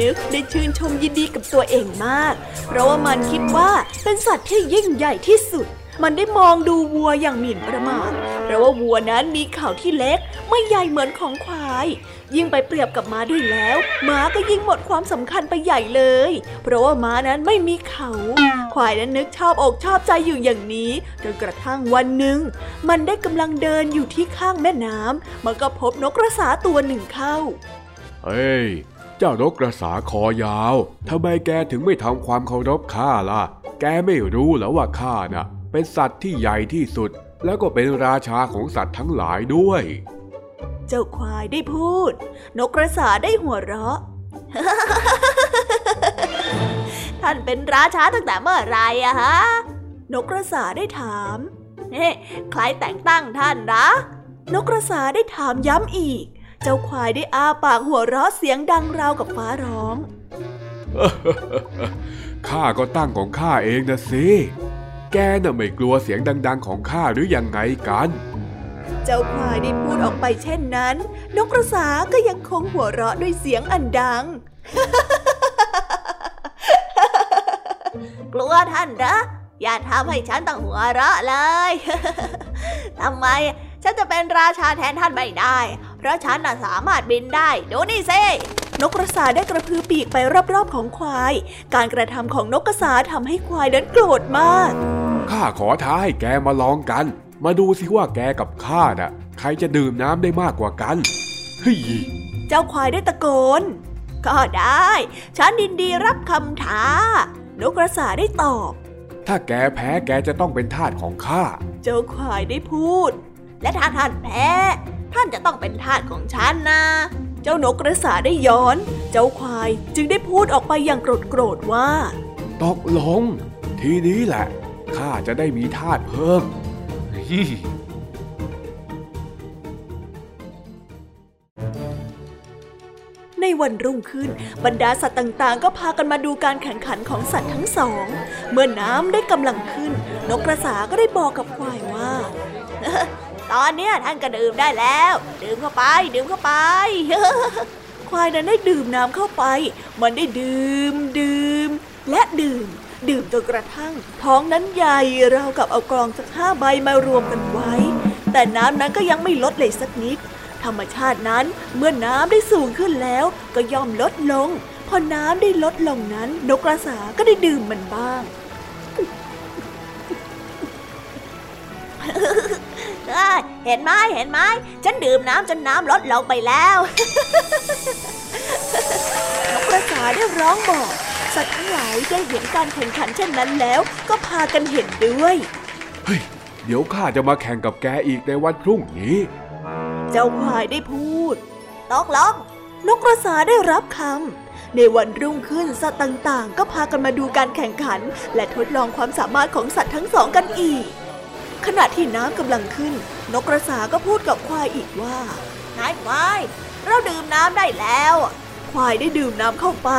นึกได้ชื่นชมยินดีกับตัวเองมาก เพราะว่ามันคิดว่าเป็นสัตว์ที่ยิ่งใหญ่ที่สุด มันได้มองดูวัวอย่างหมิ่นประมาทเพราะว่าวัวนั้นมีเข่าที่เล็ก ไม่ใหญ่เหมือนของควาย ยิ่งไปเปรียบกับม้าด้วยแล้วม้าก็ยิ่งหมดความสำคัญไปใหญ่เลย เพราะว่าม้านั้นไม่มีเขา ควายนั้นนึกชอบอกชอบใจอยู่อย่างนี้จนกระทั่งวันหนึ่ง มันได้กำลังเดินอยู่ที่ข้างแม่น้ำมันก็พบนกกระสาตัวหนึ่งเข้าเฮ้ย เจ้านกกระสาคอยาวทำไมแกถึงไม่ทำความเคารพข้าล่ะ แกไม่รู้แล้วว่าข้าน่ะ เป็นสัตว์ที่ใหญ่ที่สุด แล้วก็เป็นราชาของสัตว์ทั้งหลายด้วย เจ้าควายได้พูด นกกระสาได้หัวเราะ ท่านเป็นราชาตั้งแต่เมื่อไรอะฮะ นกกระสาได้ถามเฮ้ใครแต่งตั้งท่านนะ นกกระสาได้ถามย้ำอีก เจ้าควายได้อ้าปากหัวเราะเสียงดังราวกับฟ้าร้อง ข้าก็ตั้งของข้าเองนะสิ แกน่ะไม่กลัวเสียงดัง ๆ ของข้าหรือยังไงกัน เจ้าควายได้พูดออกไปเช่นนั้น นกกระสาก็ยังคงหัวเราะด้วยเสียงอันดัง กลัวท่านเหรออย่าทำให้ฉันต้องหัวเราะเลยทำไม ฉันจะเป็นราชาแทนท่านไม่ได้ เพราะฉันน่ะสามารถบินได้ ดูนี่สินกกระสาได้กระพือปีกไปรอบๆของควาย การกระทำของนกกระสาทำให้ควายนั้นโกรธมาก ข้าขอท้าให้แกมาลองกัน มาดูสิว่าแกกับข้าน่ะ ใครจะดื่มน้ำได้มากกว่ากันเฮ้ยเจ้าควายได้ตะโกน ก็ได้ ฉันดินดีรับคำท้า นกกระสาได้ตอบ ถ้าแกแพ้แกจะต้องเป็นทาสของข้า เจ้าควายได้พูด และถ้าท่านแพ้ ท่านจะต้องเป็นทาสของฉันนะ เจ้านกกระสาได้ย้อน เจ้าควายจึงได้พูดออกไปอย่างโกรธโกรธว่าตกลง ทีนี้แหละข้าจะได้มีทาสเพิ่มในวันรุ่งขึ้นบรรดาสัตว์ต่างๆ ก็พากันมาดูการแข่งขันของสัตว์ทั้งสอง เมื่อน้ำได้กำลังขึ้น นกกระสาก็ได้บอกกับควายว่า ตอนเนี้ยท่านก็ดื่มได้แล้ว ดื่มเข้าไป ดื่มเข้าไป ควายนั้นได้ดื่มน้ำเข้าไป มันได้ดื่มดื่ม และดื่ม ดื่มจนกระทั่ง ท้องนั้นใหญ่ราวกับเอากรองสักห้าใบมารวมกันไว้ แต่น้ำนั้นก็ยังไม่ลดเลยสักนิด ธรรมชาตินั้นเมื่อน้ำได้สูงขึ้นแล้ว ก็ย่อมลดลง พอน้ำได้ลดลงนั้น นกกระสาก็ได้ดื่มมันบ้าง เอ้ยเห็นไหมเห็นไหมฉันดื่มน้ำจนน้ำลดลงไปแล้วนกกระสาได้ร้องบอก สัตว์ทั้งหลายได้เห็นการแข่งขันเช่นนั้นแล้ว ก็พากันเห็นด้วย เฮ้ย เดี๋ยวข้าจะมาแข่งกับแกอีกในวันพรุ่งนี้ เจ้าควายได้พูดตกลงนกกระสาได้รับคำ ในวันรุ่งขึ้นสัตว์ต่างๆ ก็พากันมาดูการแข่งขัน และทดลองความสามารถของสัตว์ทั้งสองกันอีก ขณะที่น้ำกำลังขึ้น นกกระสาก็พูดกับควายอีกว่านายควาย เราดื่มน้ำได้แล้ว ควายได้ดื่มน้ำเข้าไป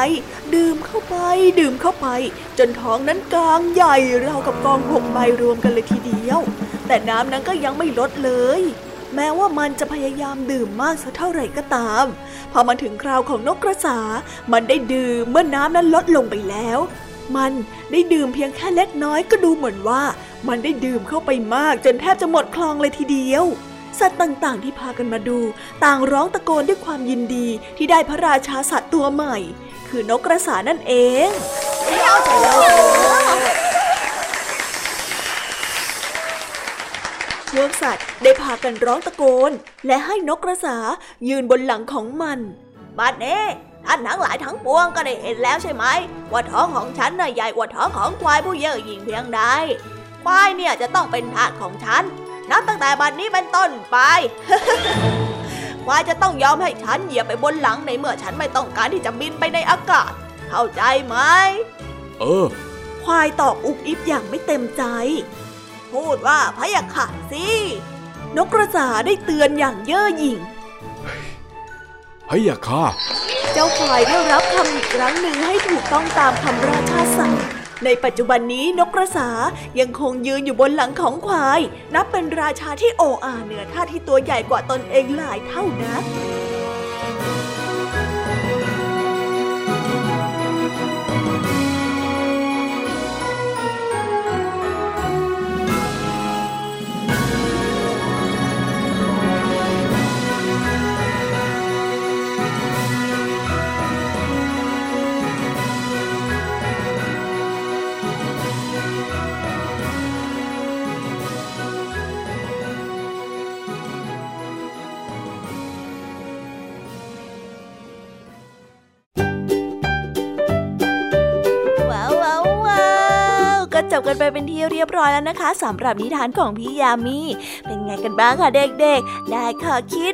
ดื่มเข้าไป ดื่มเข้าไป จนท้องนั้นกลางใหญ่ราวกับกองหกใบรวมกันเลยทีเดียว แต่น้ำนั้นก็ยังไม่ลดเลย แม้ว่ามันจะพยายามดื่มมากสักเท่าไหร่ก็ตาม พอมาถึงคราวของนกกระสา มันได้ดื่มเมื่อน้ำนั้นลดลงไปแล้ว มันได้ดื่มเพียงแค่เล็กน้อยก็ดูเหมือนว่า มันได้ดื่มเข้าไปมากจนแทบจะหมดคลองเลยทีเดียว สัตว์ต่างๆ ที่พากันมาดู ต่างร้องตะโกนด้วยความยินดีที่ได้พระราชาสัตว์ตัวใหม่ คือนกกระสานั่นเองพวกสัตว์ได้พากันร้องตะโกน และให้นกกระสายืนบนหลังของมันบัดนี้ ท่านทั้งหลายทั้งปวงก็ได้เห็นแล้วใช่ไหม ว่าท้องของฉันน่ะใหญ่กว่าท้องของควายผู้เย่อหยิ่งเพียงใด ควายเนี่ยจะต้องเป็นทาสของฉัน นับตั้งแต่บัดนี้เป็นต้นไป ควายจะต้องยอมให้ฉันเหยียบไปบนหลังในเมื่อฉันไม่ต้องการที่จะบินไปในอากาศ เข้าใจไหม เออ ควายตอบอุบอิบอย่างไม่เต็มใจ พูดว่าพะยะค่ะสิ นกกระสาได้เตือนอย่างเย่อหยิ่ง เฮ้ยาข้าเจ้าควายได้รับคำอีกครั้งหนึ่งให้ถูกต้องตามคำราชาสั่งในปัจจุบันนี้นกกระสายังคงยืนอยู่บนหลังของควาย นับเป็นราชาที่โอ้อาเหนือท่าที่ตัวใหญ่กว่าตนเองหลายเท่านัก เป็นที่เรียบร้อยแล้วนะคะสำหรับนิทานของพี่ยามีเป็นไงกันบ้างคะเด็กๆ ได้ข้อคิด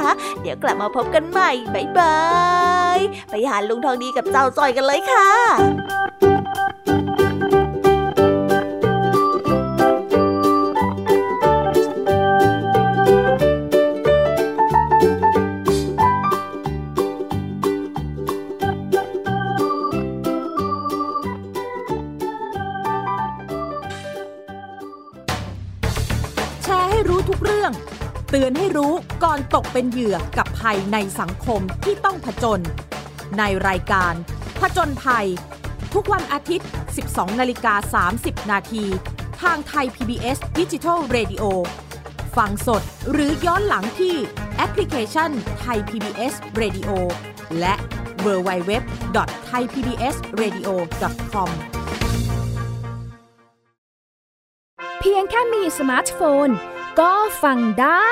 ะเดี๋ยวกลับมาพบกันใหม่บ๊ายบาย ไปหาลุงทองดีกับเจ้าจอยกันเลยค่ะ รู้ก่อนตกเป็นเหยื่อกับภัยในสังคมที่ต้องผจญในรายการ ผจญภัย ทุกวันอาทิตย์ 12 นาฬิกา 30 นาทีทางไทย PBS d i g i ดิจิ Radio ฟังสดหรือย้อนหลังที่แอปพลิเคชันไทย PBS Radio และ w w w t h a i PBS Radio com เพียงแค่มีสมาร์ทโฟน ก็ฟังได้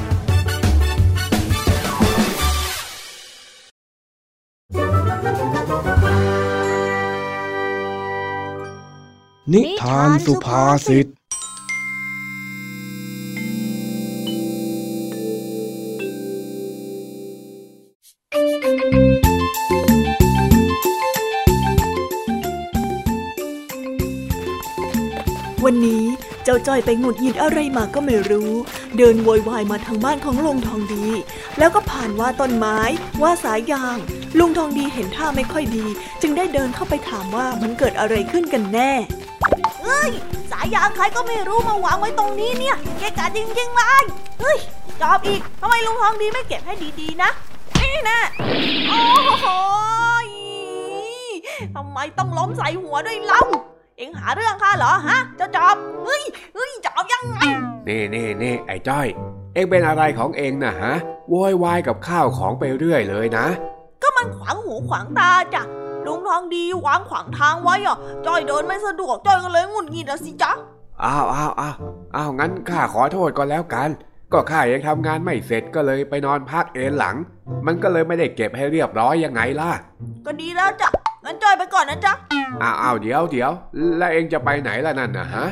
นิทานสุภาษิต วันนี้เจ้าจ้อยไปหงุดหงิดอะไรมาก็ไม่รู้ เดินโวยวายมาทางบ้านของลุงทองดี แล้วก็ผ่านว่าต้นไม้ว่าสายยาง ลุงทองดีเห็นท่าไม่ค่อยดี จึงได้เดินเข้าไปถามว่ามันเกิดอะไรขึ้นกันแน่ เฮ้ย สายยางใครก็ไม่รู้มาวางไว้ตรงนี้เนี่ย เกะกะจริงๆเลยเฮ้ยจอบอีกทำไมลุงทองดีไม่เก็บให้ดีๆนะ นี่นะโอ้โหทำไมต้องล้มใส่หัวด้วยเล่า เอ็งหาเรื่องข้าเหรอฮะ เจ้าจอบ เฮ้ยเฮ้ยจอบยังไง นี่นี่นี่ไอ้จ้อย เอ็งเป็นอะไรของเอ็งนะฮะโวยวายกับข้าวของไปเรื่อยเลยนะ ก็มันขวางหูขวางตาจ้ะ ลุงทองดีวางขวางทางไว้อะจ้อยเดินไม่สะดวกจ้อยก็เลยงุนงิดสิจ๊ะอ้าวอ้าวอ้าวอ้าวงั้นข้าขอโทษก็แล้วกัน ก็ข้ายังทำงานไม่เสร็จก็เลยไปนอนพักเอนหลัง มันก็เลยไม่ได้เก็บให้เรียบร้อยยังไงล่ะ ก็ดีแล้วจ้ะงั้นจ้อยไปก่อนนะจ๊ะอ้าวอ้าวเดี๋ยวเดี๋ยวแล้วเองจะไปไหนล่ะนั่นนะฮะ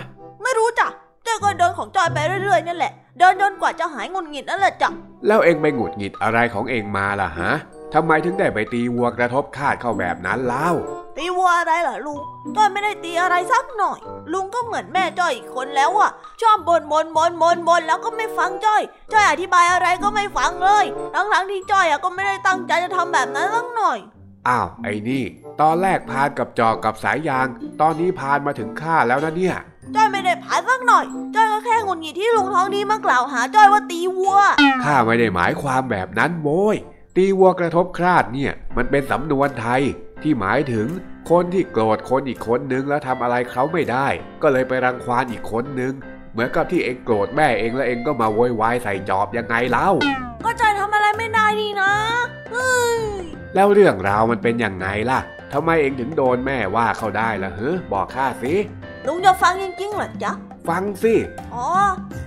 ไม่รู้จ้ะจ้อยก็เดินของจ้อยไปเรื่อยๆนั่นแหละเดินจนกว่าจะหายงุนงิดนั่นแหละจ้ะแล้วเองไปงุดหงิดอะไรของเองมาล่ะฮะ ทำไมถึงได้ไปตีวัวกระทบคาดเข้าแบบนั้นเล่า ตีวัวอะไรเหรอลุงจ้อยไม่ได้ตีอะไรสักหน่อย ลุงก็เหมือนแม่จ้อยอีกคนแล้วอะชอบบ่นบ่นบ่นบ่นบ่นแล้วก็ไม่ฟังจ้อย จ้อยอธิบายอะไรก็ไม่ฟังเลยทั้งทั้งที่จ้อยอะก็ไม่ได้ตั้งใจจะทำแบบนั้นสักหน่อย อ้าวไอ้นี่ ตอนแรกพานกับจอกกับสายยาง ตอนนี้พานมาถึงข้าแล้วนะเนี่ย จ้อยไม่ได้พานสักหน่อย จ้อยก็แค่งุนงิดที่ลุงท้องดีมากล่าวหาจ้อยว่าตีวัว ข้าไม่ได้หมายความแบบนั้นโว้ย ตีวัวกระทบคราดเนี่ยมันเป็นสำนวนไทยที่หมายถึงคนที่โกรธคนอีกคนนึงแล้วทำอะไรเขาไม่ได้ ก็เลยไปรังควานอีกคนนึง เหมือนกับที่เองโกรธแม่เองแล้วเองก็มาโวยวายใส่จอบยังไงเล่า ก็ใจทำอะไรไม่ได้ดีนะเฮ้ยแล้วเรื่องราวมันเป็นยังไงล่ะทำไมเองถึงโดนแม่ว่าเขาได้ล่ะเฮ้บอกข้าสิลุงจะฟังจริงๆเหรอจ๊ะ ฟังสิ อ๋อ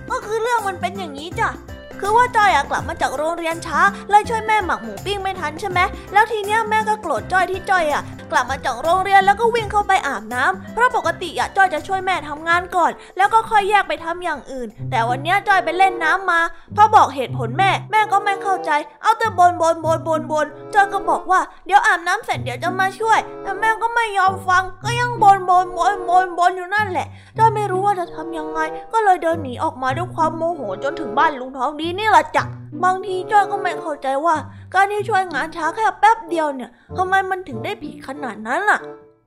ก็คือเรื่องมันเป็นอย่างนี้จ้ะ คือว่าจ้อยอะกลับมาจากโรงเรียนช้าเลยช่วยแม่หมักหมูปิ้งไม่ทันใช่ไหมแล้วทีเนี้ยแม่ก็โกรธจ้อยที่จ้อยอะกลับมาจากโรงเรียนแล้วก็วิ่งเข้าไปอาบน้ำเพราะปกติอะจ้อยจะช่วยแม่ทำงานก่อน แล้วก็ค่อยแยกไปทำอย่างอื่น แต่วันเนี้ยจ้อยไปเล่นน้ำมาพอบอกเหตุผลแม่ แม่ก็ไม่เข้าใจ เอาแต่บนบนบนบนบนจ้อยก็บอกว่าเดี๋ยวอาบน้ำเสร็จเดี๋ยวจะมาช่วย แต่แม่ก็ไม่ยอมฟัง ก็ยังบนบนบนบนบนอยู่นั่นแหละจ้อยไม่รู้ว่าจะทำยังไง ก็เลยเดินหนีออกมาด้วยความโมโหจนถึงบ้านลุงทองดีนี่แหละจ้ะบางทีจ้อยก็ไม่เข้าใจว่า การที่ช่วยงานช้าแค่แป๊บเดียวเนี่ยทำไมมันถึงได้ผิดขนาดนั้นล่ะ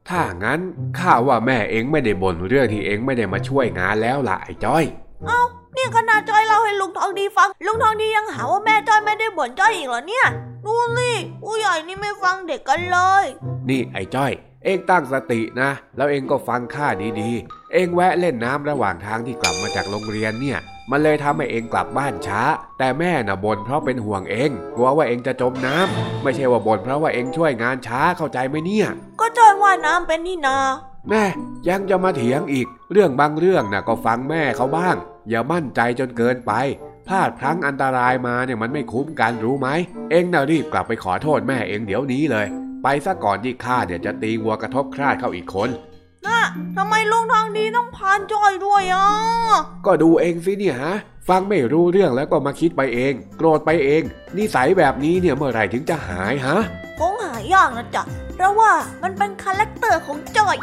ถ้างั้นข้าว่าแม่เองไม่ได้บ่นเรื่องที่เองไม่ได้มาช่วยงานแล้วล่ะไอ้จ้อย เอ้านี่ขนาดจ้อยเล่าให้ลุงทองดีฟัง ลุงทองดียังหาว่าแม่จ้อยไม่ได้บ่นจ้อยอีกเหรอเนี่ยดูสิผู้ใหญ่นี่ไม่ฟังเด็กกันเลย นี่ไอ้จ้อย เองตั้งสตินะ แล้วเองก็ฟังข้าดีๆ เองแวะเล่นน้ำระหว่างทางที่กลับมาจากโรงเรียนเนี่ย มันเลยทำให้เองกลับบ้านช้า แต่แม่น่ะบ่นเพราะเป็นห่วงเอง กลัวว่าเองจะจมน้ำไม่ใช่ว่าบ่นเพราะว่าเองช่วยงานช้าเข้าใจไหมเนี่ย ก็จ้อยว่ายน้ำเป็นนี่นาแม่ยังจะมาเถียงอีก เรื่องบางเรื่องน่ะก็ฟังแม่เขาบ้าง อย่ามั่นใจจนเกินไปพลาดพลั้งอันตรายมาเนี่ยมันไม่คุ้มกันรู้ไหม เองน่ะรีบกลับไปขอโทษแม่เองเดี๋ยวนี้เลย ไปซะก่อนที่ข้าเนี่ยจะตีวัวกระทบคราดเข้าอีกคน น่ะทำไมลุงทองดีต้องพานจ้อยด้วยอะ ก็ดูเองสิเนี่ยฮะ ฟังไม่รู้เรื่องแล้วก็มาคิดไปเอง โกรธไปเอง นิสัยแบบนี้เนี่ยเมื่อไหร่ถึงจะหายฮะ คงหายากนะจ๊ะ เพราะว่ามันเป็น character ของจ้อย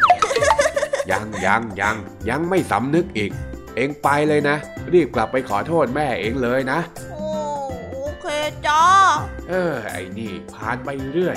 ยังยังยังยังไม่สำนึกอีก เองไปเลยนะ รีบกลับไปขอโทษแม่เองเลยนะ โอ้โอเคจ้า เออไอ้นี่ผ่านไปเรื่อย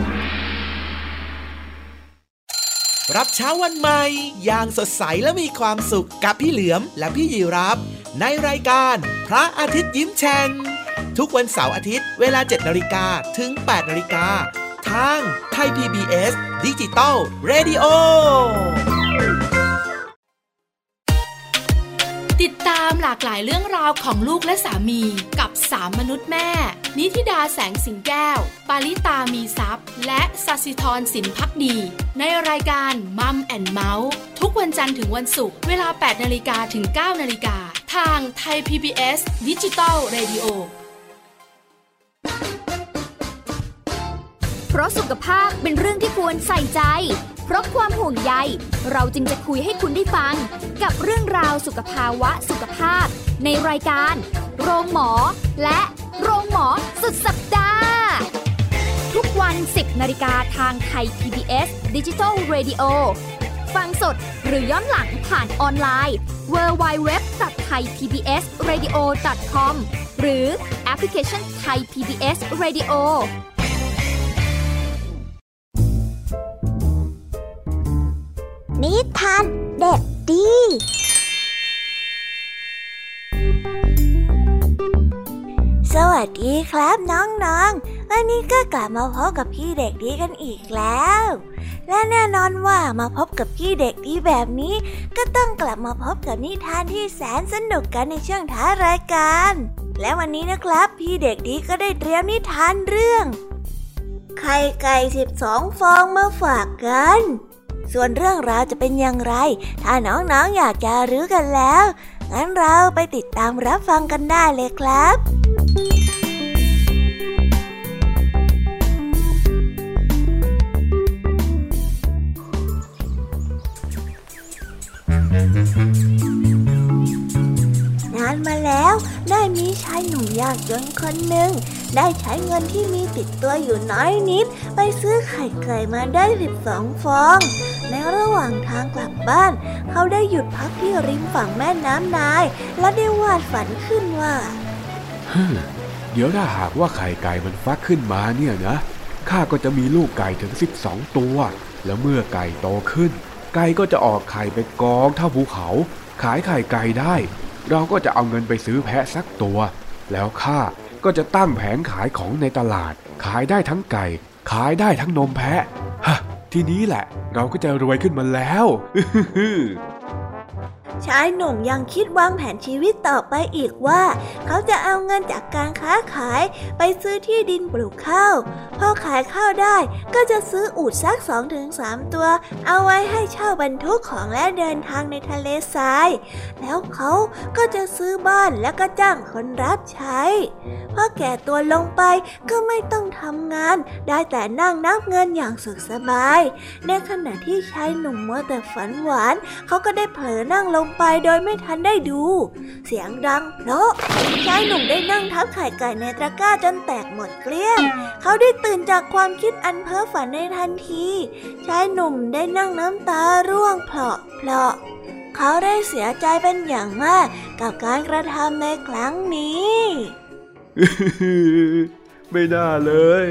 รับเช้าวันใหม่ อย่างสดใสและมีความสุขกับพี่เหลือมและพี่ยีรับ ในรายการพระอาทิตย์ยิ้มแฉ่งทุกวันเสาร์อาทิตย์เวลา 7นาฬิกาถึง 8นาฬิกาทางไทย PBS Digital Radio ติดตามหลากหลายเรื่องราวของลูกและสามีกับสามมนุษย์แม่ นิธิดาแสงสิงแก้ว ปาริตามีซัพ์และสัสิธรสินพักดี ในรายการ Mom and Mouth ทุกวันจันทร์ถึงวันศุกร์เวลา 8นาฬิกาถึง 9นาฬิกาทางไทย PBS ดิจิตอล Radio เพราะสุขภาพเป็นเรื่องที่ควรใส่ใจ เพราะความห่วงใย เราจึงจะคุยให้คุณได้ฟัง กับเรื่องราวสุขภาวะสุขภาพ ในรายการ โรงหมอ และโรงหมอสุดสัปดาห์ ทุกวัน 10นาฬิกาทางไทย PBS Digital Radio ฟังสดหรือย้อนหลังผ่านออนไลน์ www.thaipbsradio.com หรือแอปพลิเคชัน Thai PBS Radio นิทานเด็กดี สวัสดีครับน้องๆ วันนี้ก็กลับมาพบกับพี่เด็กดีกันอีกแล้ว และแน่นอนว่ามาพบกับพี่เด็กดีแบบนี้ ก็ต้องกลับมาพบกับนิทานที่แสนสนุกกันในช่วงท้ารายการ และวันนี้นะครับ พี่เด็กดีก็ได้เตรียมนิทานเรื่อง ไข่ไก่สิบสองฟองมาฝากกัน ส่วนเรื่องราวจะเป็นอย่างไร ถ้าน้องๆออยากจะรู้กันแล้ว งั้นเราไปติดตามรับฟังกันได้เลยครับนานมาแล้วได้มีชายหนุ่มยากจนคนหนึ่ง ได้ใช้เงินที่มีติดตัวอยู่น้อยนิด ไปซื้อไข่ไก่มาได้สิบสองฟอง ในระหว่างทางกลับบ้าน เขาได้หยุดพักที่ริมฝั่งแม่น้ำนาย และได้วาดฝันขึ้นว่าฮึเดี๋ยวถ้าหากว่าไข่ไก่มันฟักขึ้นมาเนี่ยนะข้าก็จะมีลูกไก่ถึงสิบสองตัว แล้วเมื่อไก่โตขึ้น ไก่ก็จะออกไข่ไปกองเท่าภูเขา ขายไข่ไก่ได้ เราก็จะเอาเงินไปซื้อแพะสักตัว แล้วข้า ก็จะตั้งแผงขายของในตลาด ขายได้ทั้งไก่ ขายได้ทั้งนมแพะ ฮะ ทีนี้แหละ เราก็จะรวยขึ้นมาแล้ว ชายหนุ่มยังคิดวางแผนชีวิตต่อไปอีกว่า เขาจะเอาเงินจากการค้าขายไปซื้อที่ดินปลูกข้าวพอขายข้าวได้ก็จะซื้ออูดสักสองถึงสามตัว เอาไว้ให้เช่าบรรทุกของและเดินทางในทะเลทราย แล้วเขาก็จะซื้อบ้านแล้วก็จ้างคนรับใช้พอแก่ตัวลงไปก็ไม่ต้องทำงาน ได้แต่นั่งนับเงินอย่างสุขสบาย ในขณะที่ชายหนุ่มมัวแต่ฝันหวาน เขาก็ได้เผลอนั่งลงไปโดยไม่ทันได้ดู เสียงดังเพราะชายหนุ่มได้นั่งทับไข่ไก่ในตะกร้าจนแตกหมดเกลี้ยง เขาได้ตื่นจากความคิดอันเพ้อฝันในทันที ชายหนุ่มได้นั่งน้ำตาร่วงเพลาะเพลาะเขาได้เสียใจเป็นอย่างมากกับการกระทำในครั้งนี้ ไม่น่าเลย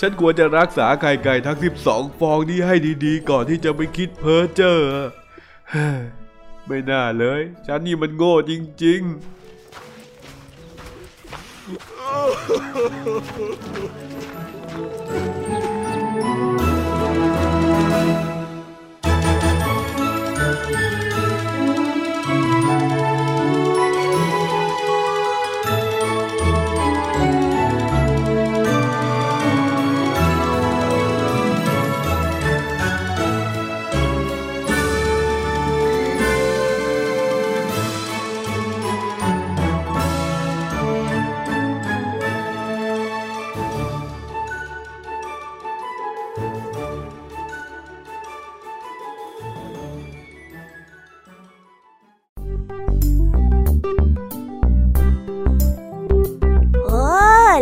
ฉันควรจะรักษาไข่ไก่ทั้งสิบสองฟองนี้ให้ดีๆ ก่อนที่จะไปคิดเพ้อเจ้อ ไม่น่าเลย ฉันนี่มันโง่จริง ๆ